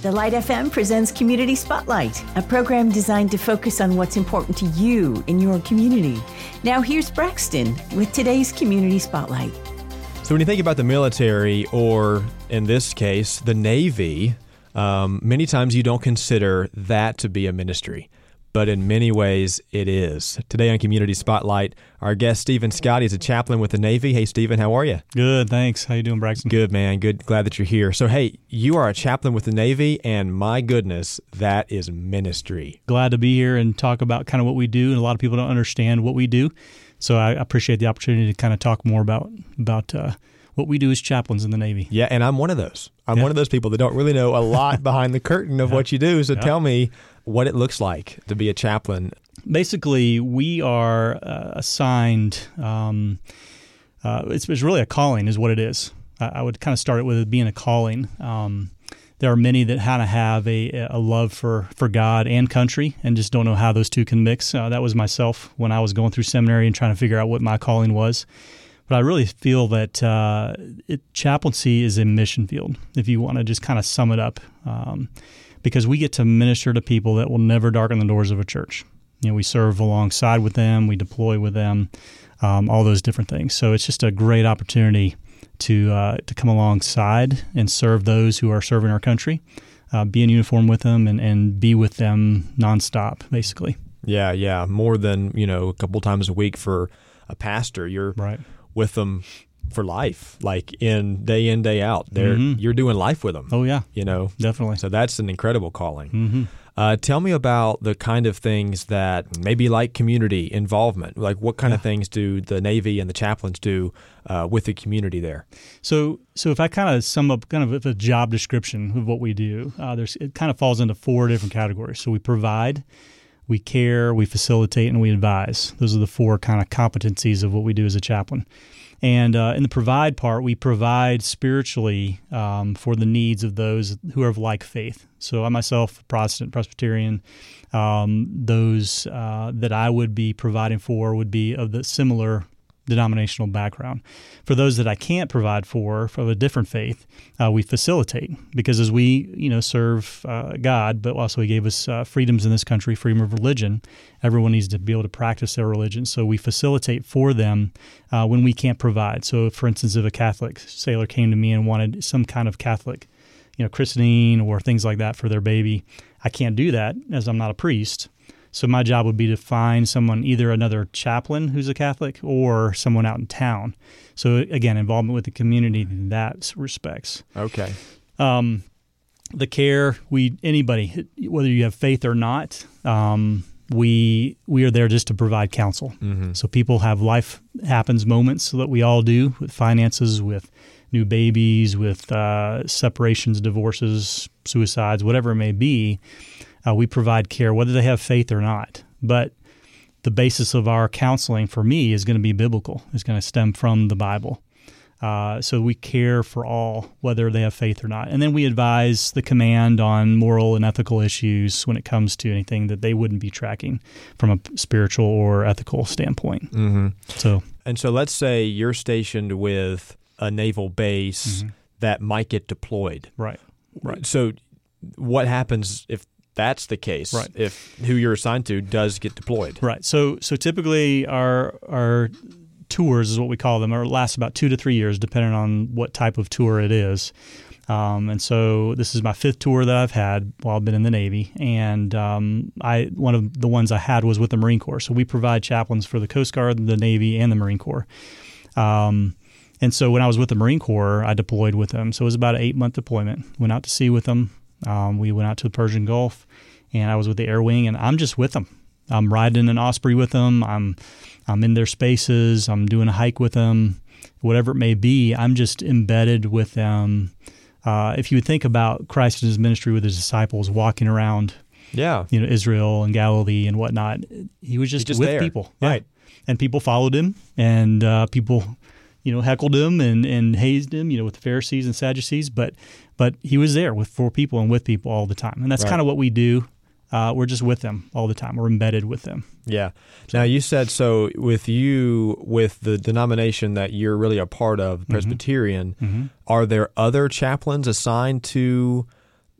The Light FM presents Community Spotlight, a program designed to focus on what's important to you in your community. Now, here's Braxton with today's Community Spotlight. So, when you think about the military, or in this case, the Navy, um, many times you don't consider that to be a ministry but in many ways it is. Today on Community Spotlight, our guest Stephen Scotty is a chaplain with the Navy. Hey, Stephen, how are you? Good, thanks. How you doing, Braxton? Good, man. Good. Glad that you're here. So, hey, you are a chaplain with the Navy, and my goodness, that is ministry. Glad to be here and talk about kind of what we do. And a lot of people don't understand what we do, so I appreciate the opportunity to kind of talk more about about. Uh, what we do as chaplains in the Navy. Yeah, and I'm one of those. I'm yeah. one of those people that don't really know a lot behind the curtain of yeah. what you do. So yeah. tell me what it looks like to be a chaplain. Basically, we are uh, assigned. Um, uh, it's, it's, really a calling, is what it is. I, I, would kind of start it with it being a calling. Um, there are many that kind of have a, a love for, for God and country and just don't know how those two can mix. Uh, that was myself when I was going through seminary and trying to figure out what my calling was. But I really feel that uh, it, chaplaincy is a mission field, if you want to just kind of sum it up. Um, because we get to minister to people that will never darken the doors of a church. You know, we serve alongside with them, we deploy with them, um, all those different things. So it's just a great opportunity to uh, to come alongside and serve those who are serving our country, uh, be in uniform with them, and, and be with them nonstop, basically. Yeah, yeah, more than you know a couple times a week for a pastor. You're right with them for life, like in day in day out. They're mm-hmm. you're doing life with them. Oh yeah, you know definitely. So that's an incredible calling. Mm-hmm. Uh, tell me about the kind of things that maybe like community involvement. Like what kind yeah. of things do the Navy and the chaplains do uh, with the community there? So, so if I kind of sum up kind of a job description of what we do, uh, there's it kind of falls into four different categories. So we provide, we care, we facilitate, and we advise. Those are the four kind of competencies of what we do as a chaplain. And uh, in the provide part, we provide spiritually um, for the needs of those who are of like faith. So I myself, Protestant, Presbyterian, um, those uh, that I would be providing for would be of the similar denominational background. For those that I can't provide for from a different faith, uh, we facilitate because as we you know serve uh, God, but also He gave us uh, freedoms in this country, freedom of religion. Everyone needs to be able to practice their religion, so we facilitate for them uh, when we can't provide. So, for instance, if a Catholic sailor came to me and wanted some kind of Catholic, you know, christening or things like that for their baby, I can't do that as I'm not a priest. So my job would be to find someone, either another chaplain who's a Catholic or someone out in town. So again, involvement with the community in that respects. Okay. Um, the care we anybody whether you have faith or not, um, we we are there just to provide counsel. Mm-hmm. So people have life happens moments so that we all do with finances, with new babies, with uh, separations, divorces, suicides, whatever it may be uh, we provide care, whether they have faith or not. But the basis of our counseling for me is going to be biblical, it's going to stem from the Bible. Uh, so we care for all, whether they have faith or not. And then we advise the command on moral and ethical issues when it comes to anything that they wouldn't be tracking from a spiritual or ethical standpoint. Mm-hmm. So, and so let's say you're stationed with a naval base mm-hmm. that might get deployed. Right. Right. So, what happens if that's the case. Right. If who you're assigned to does get deployed. Right. So so typically our our tours is what we call them, or last about two to three years, depending on what type of tour it is. Um, and so this is my fifth tour that I've had while I've been in the Navy, and um, I one of the ones I had was with the Marine Corps. So we provide chaplains for the Coast Guard, the Navy, and the Marine Corps. Um, and so when I was with the Marine Corps, I deployed with them. So it was about an eight month deployment. Went out to sea with them. Um, we went out to the Persian Gulf, and I was with the Air Wing, and I'm just with them. I'm riding an Osprey with them. I'm I'm in their spaces. I'm doing a hike with them, whatever it may be. I'm just embedded with them. Uh, if you would think about Christ and His ministry with His disciples, walking around, yeah, you know, Israel and Galilee and whatnot, He was just, just with there. people, yeah. right? And people followed Him, and uh, people you know, heckled him and, and hazed him, you know, with the Pharisees and Sadducees, but but he was there with for people and with people all the time, and that's right. kind of what we do. Uh, we're just with them all the time. We're embedded with them. Yeah. Now you said so with you with the denomination that you're really a part of, mm-hmm. Presbyterian. Mm-hmm. Are there other chaplains assigned to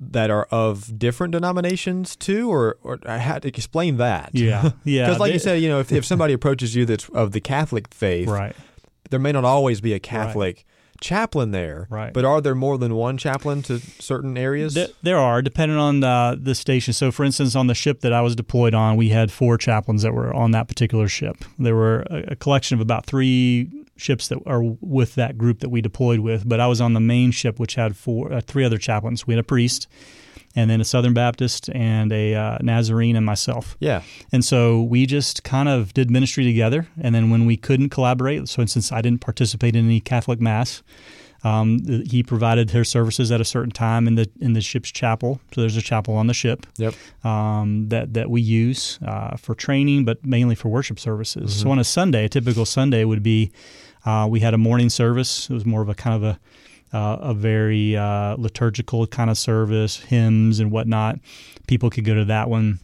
that are of different denominations too, or or I had to explain that. Yeah, yeah. Because, like They- you said, you know, if, if somebody approaches you that's of the Catholic faith, right. There may not always be a Catholic chaplain there. Right. But are there more than one chaplain to certain areas? There, there are, depending on the, the station. So, for instance, on the ship that I was deployed on, we had four chaplains that were on that particular ship. There were a, a collection of about three ships that are with that group that we deployed with, but I was on the main ship, which had four, uh, three other chaplains. We had a priest, and then a Southern Baptist, and a uh, Nazarene, and myself. yeah. And so we just kind of did ministry together. And then when we couldn't collaborate, so since I didn't participate in any Catholic mass, um, he provided their services at a certain time in the in the ship's chapel. So there's a chapel on the ship Yep. um, that that we use uh, for training, but mainly for worship services. So on a Sunday, a typical Sunday would be uh, we had a morning service. It was more of a kind of a uh, a very uh, liturgical kind of service, hymns and whatnot. People could go to that one.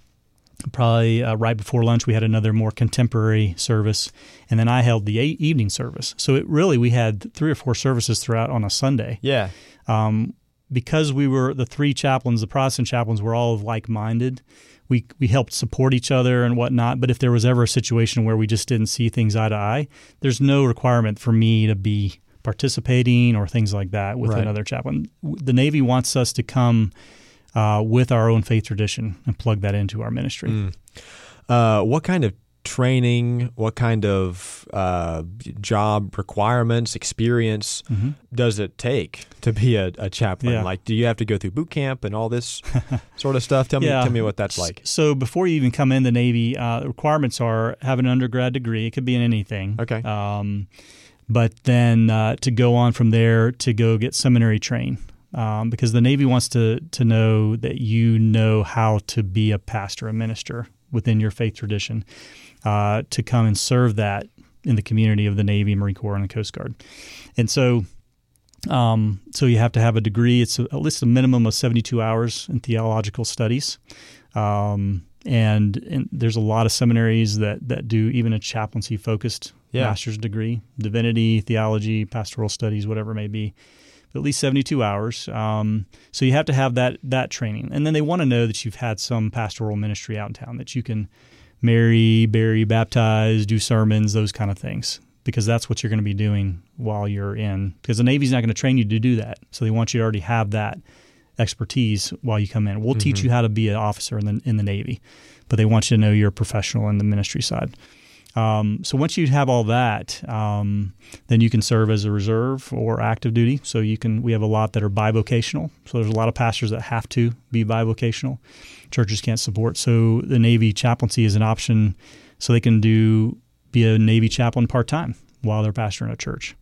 Probably uh, right before lunch, we had another more contemporary service, and then I held the evening service. So it really we had three or four services throughout on a Sunday Yeah. um, because we were the three chaplains, the Protestant chaplains were all like minded. We we helped support each other and whatnot. But if there was ever a situation where we just didn't see things eye to eye, there's no requirement for me to be participating or things like that with Right. another chaplain. The Navy wants us to come uh, with our own faith tradition and plug that into our ministry. Mm. Uh, what kind of training, what kind of uh, job requirements, experience does it take to be a, a chaplain? Mm-hmm. Yeah. Like, do you have to go through boot camp and all this sort of stuff? Tell me, tell me what that's like. So before you even come in the Navy, uh, the requirements are have an undergrad degree. It could be in anything. Okay. Um, but then uh, to go on from there to go get seminary train. Um, because the Navy wants to to know that you know how to be a pastor, a minister within your faith tradition, uh, to come and serve that in the community of the Navy, Marine Corps, and the Coast Guard. And so, um, so you have to have a degree. It's at least a minimum of seventy two hours in theological studies. Um, and, and there's a lot of seminaries that, that do even a chaplaincy focused Yeah. master's degree, divinity, theology, pastoral studies, whatever it may be. At least 72 hours. Um, so you have to have that that training, and then they want to know that you've had some pastoral ministry out in town that you can marry, bury, baptize, do sermons, those kind of things, because that's what you're going to be doing while you're in. Because the Navy's not going to train you to do that, so they want you to already have that expertise while you come in. We'll teach you how to be an officer in the in the Navy, but they want you to know you're a professional in the ministry side. Um, so once you have all that, um, then you can serve as a reserve or active duty. So you can. We have a lot that are bivocational. So there's a lot of pastors that have to be bivocational. Churches can't support. So the Navy chaplaincy is an option, so they can do be a Navy chaplain part time while they're pastoring a church,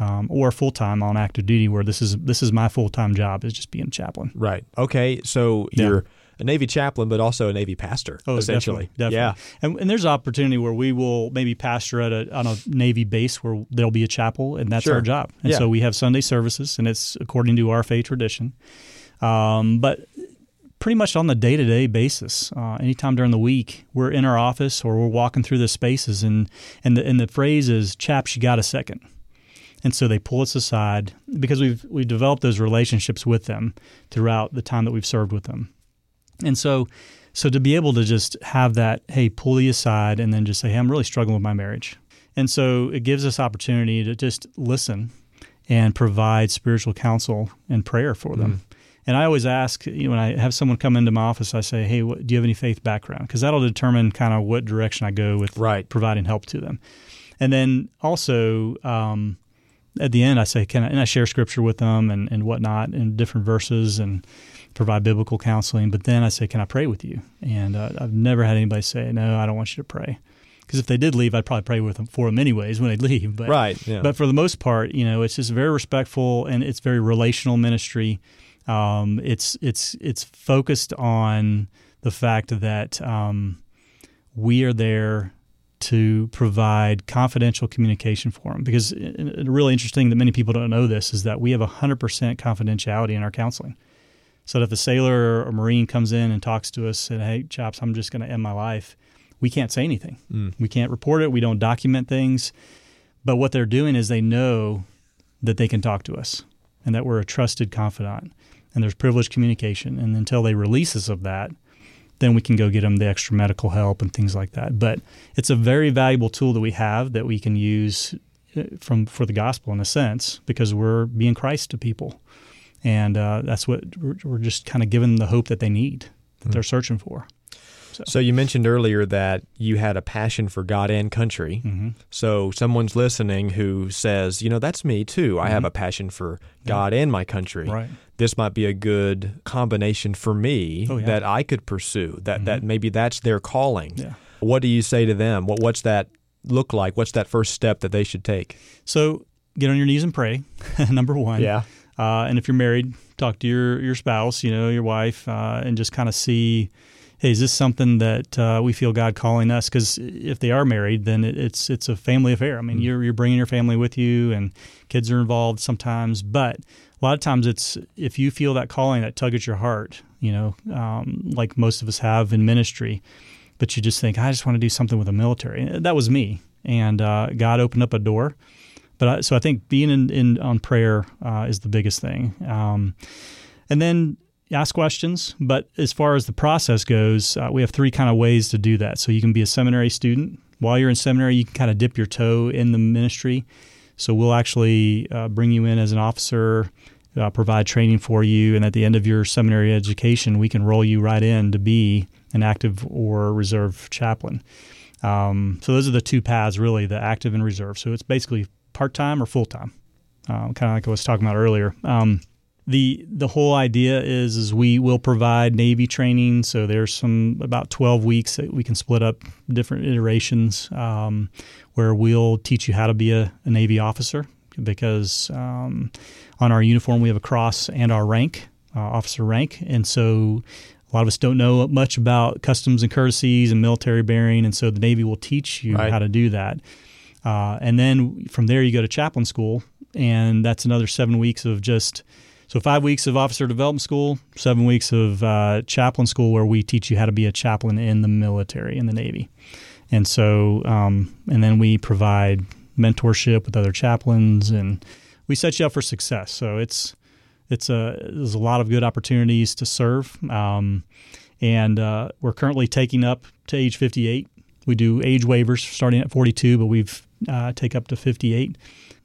um, or full time on active duty. Where this is this is my full time job is just being a chaplain. Right. Okay. So Yeah. you're a Navy chaplain, but also a Navy pastor, Oh, essentially. definitely, definitely. And, and there's opportunity where we will maybe pastor at a on a Navy base where there'll be a chapel, and that's Sure. our job. And Yeah. so we have Sunday services, and it's according to our faith tradition. Um, but pretty much on the day to day basis, uh, anytime during the week, we're in our office or we're walking through the spaces, and and the and the phrase is, "Chaps, you got a second. And so they pull us aside because we've we've developed those relationships with them throughout the time that we've served with them. And so, so to be able to just have that, hey, pull you aside, and then just say, hey, I'm really struggling with my marriage. And so it gives us opportunity to just listen and provide spiritual counsel and prayer for them. And I always ask, you know, when I have someone come into my office, I say, hey, what, do you have any faith background? Because that'll determine kind of what direction I go with Right. providing help to them. And then also, um, at the end, I say, can I, and I share scripture with them and, and whatnot and different verses and provide biblical counseling. But then I say, can I pray with you? And uh, I've never had anybody say, no, I don't want you to pray. Because if they did leave, I'd probably pray with them for them anyways when they leave. But, Right. Yeah. but for the most part, you know, it's just very respectful and it's very relational ministry. Um, it's it's it's focused on the fact that um, we are there to provide confidential communication for them. Because it, it- really interesting that many people don't know this is that we have 100% confidentiality in our counseling. So that if a sailor or a marine comes in and talks to us and hey, chaps, I'm just going to end my life, we can't say anything. We can't report it. We don't document things. But what they're doing is they know that they can talk to us and that we're a trusted confidant. and there's privileged communication. And until they release us of that, then we can go get them the extra medical help and things like that. But it's a very valuable tool that we have that we can use uh, from for the gospel in a sense because we're being Christ to people, and uh, that's what we're, just kind of giving the hope that they need that mm-hmm. they're searching for. So. so. you mentioned earlier that you had a passion for God and country. Mm-hmm. So someone's listening who says, you know, that's me too. I mm-hmm. have a passion for God yeah. and my country. Right. This might be a good combination for me oh, yeah. that I could pursue. That mm-hmm. that maybe that's their calling. Yeah. What do you say to them? What what's that look like? What's that first step that they should take? So get on your knees and pray. number one. Yeah. Uh, and if you're married, talk to your your spouse, you know, your wife, uh, and just kind of see hey, is this something that uh, we feel God calling us? Because if they are married, then it, it's it's a family affair. I mean, mm-hmm. you're you're bringing your family with you, and kids are involved sometimes. But a lot of times, it's if you feel that calling, that tug at your heart, you know, um, like most of us have in ministry. But you just think, I just want to do something with the military. That was me, and uh, God opened up a door. But I, so I think being in, in on prayer uh, is the biggest thing. Um, and then ask questions. But as far as the process goes, uh, we have three kind of ways to do that. So you can be a seminary student. While you're in seminary, you can kind of dip your toe in the ministry. So we'll actually uh, bring you in as an officer, uh, provide training for you, and at the end of your seminary education, we can roll you right in to be an active or reserve chaplain. Um, so those are the two paths, really, the active and reserve. So it's basically part time or full time, uh, kind of like I was talking about earlier. Um, the the whole idea is is we will provide Navy training. So there's some about 12 weeks that we can split up different iterations um, where we'll teach you how to be a, a Navy officer because um, on our uniform we have a cross and our rank, uh, officer rank, and so a lot of us don't know much about customs and courtesies and military bearing, and so the Navy will teach you right. how to do that. Uh, and then from there you go to chaplain school, and that's another seven weeks of just so five weeks of officer development school, seven weeks of uh, chaplain school, where we teach you how to be a chaplain in the military, in the Navy, and so um, and then we provide mentorship with other chaplains, and we set you up for success. So it's it's a there's a lot of good opportunities to serve, um, and uh, we're currently taking up to age 58. We do age waivers starting at 42, but we've uh, take up to 58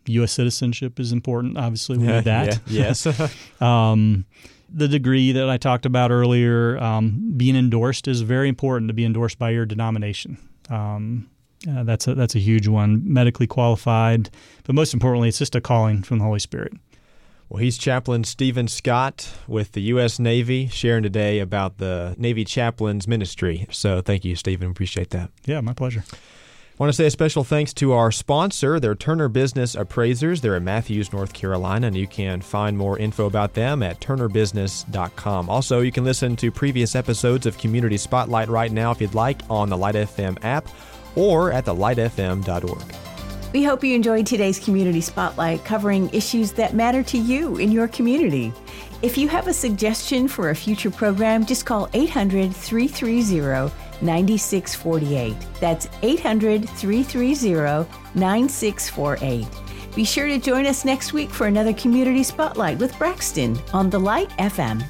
U.S. citizenship is important. Obviously, we need that. Yeah. Yes. um, the degree that I talked about earlier, um, being endorsed is very important to be endorsed by your denomination. Um, uh, that's a, that's a huge one. Medically qualified, but most importantly, it's just a calling from the Holy Spirit. Well, he's Chaplain Stephen Scott with the U.S. Navy, sharing today about the Navy Chaplains Ministry. So, thank you, Stephen. Appreciate that. Yeah, my pleasure. I want to say a special thanks to our sponsor. They're Turner Business Appraisers. They're in Matthews, North Carolina, and you can find more info about them at turnerbusiness.com. Also, you can listen to previous episodes of Community Spotlight right now if you'd like on the Light FM app or at thelightfm.org. We hope you enjoyed today's Community Spotlight covering issues that matter to you in your community. If you have a suggestion for a future program, just call 800 330 9648. That's 800 330 9648. Be sure to join us next week for another Community Spotlight with Braxton on The Light FM.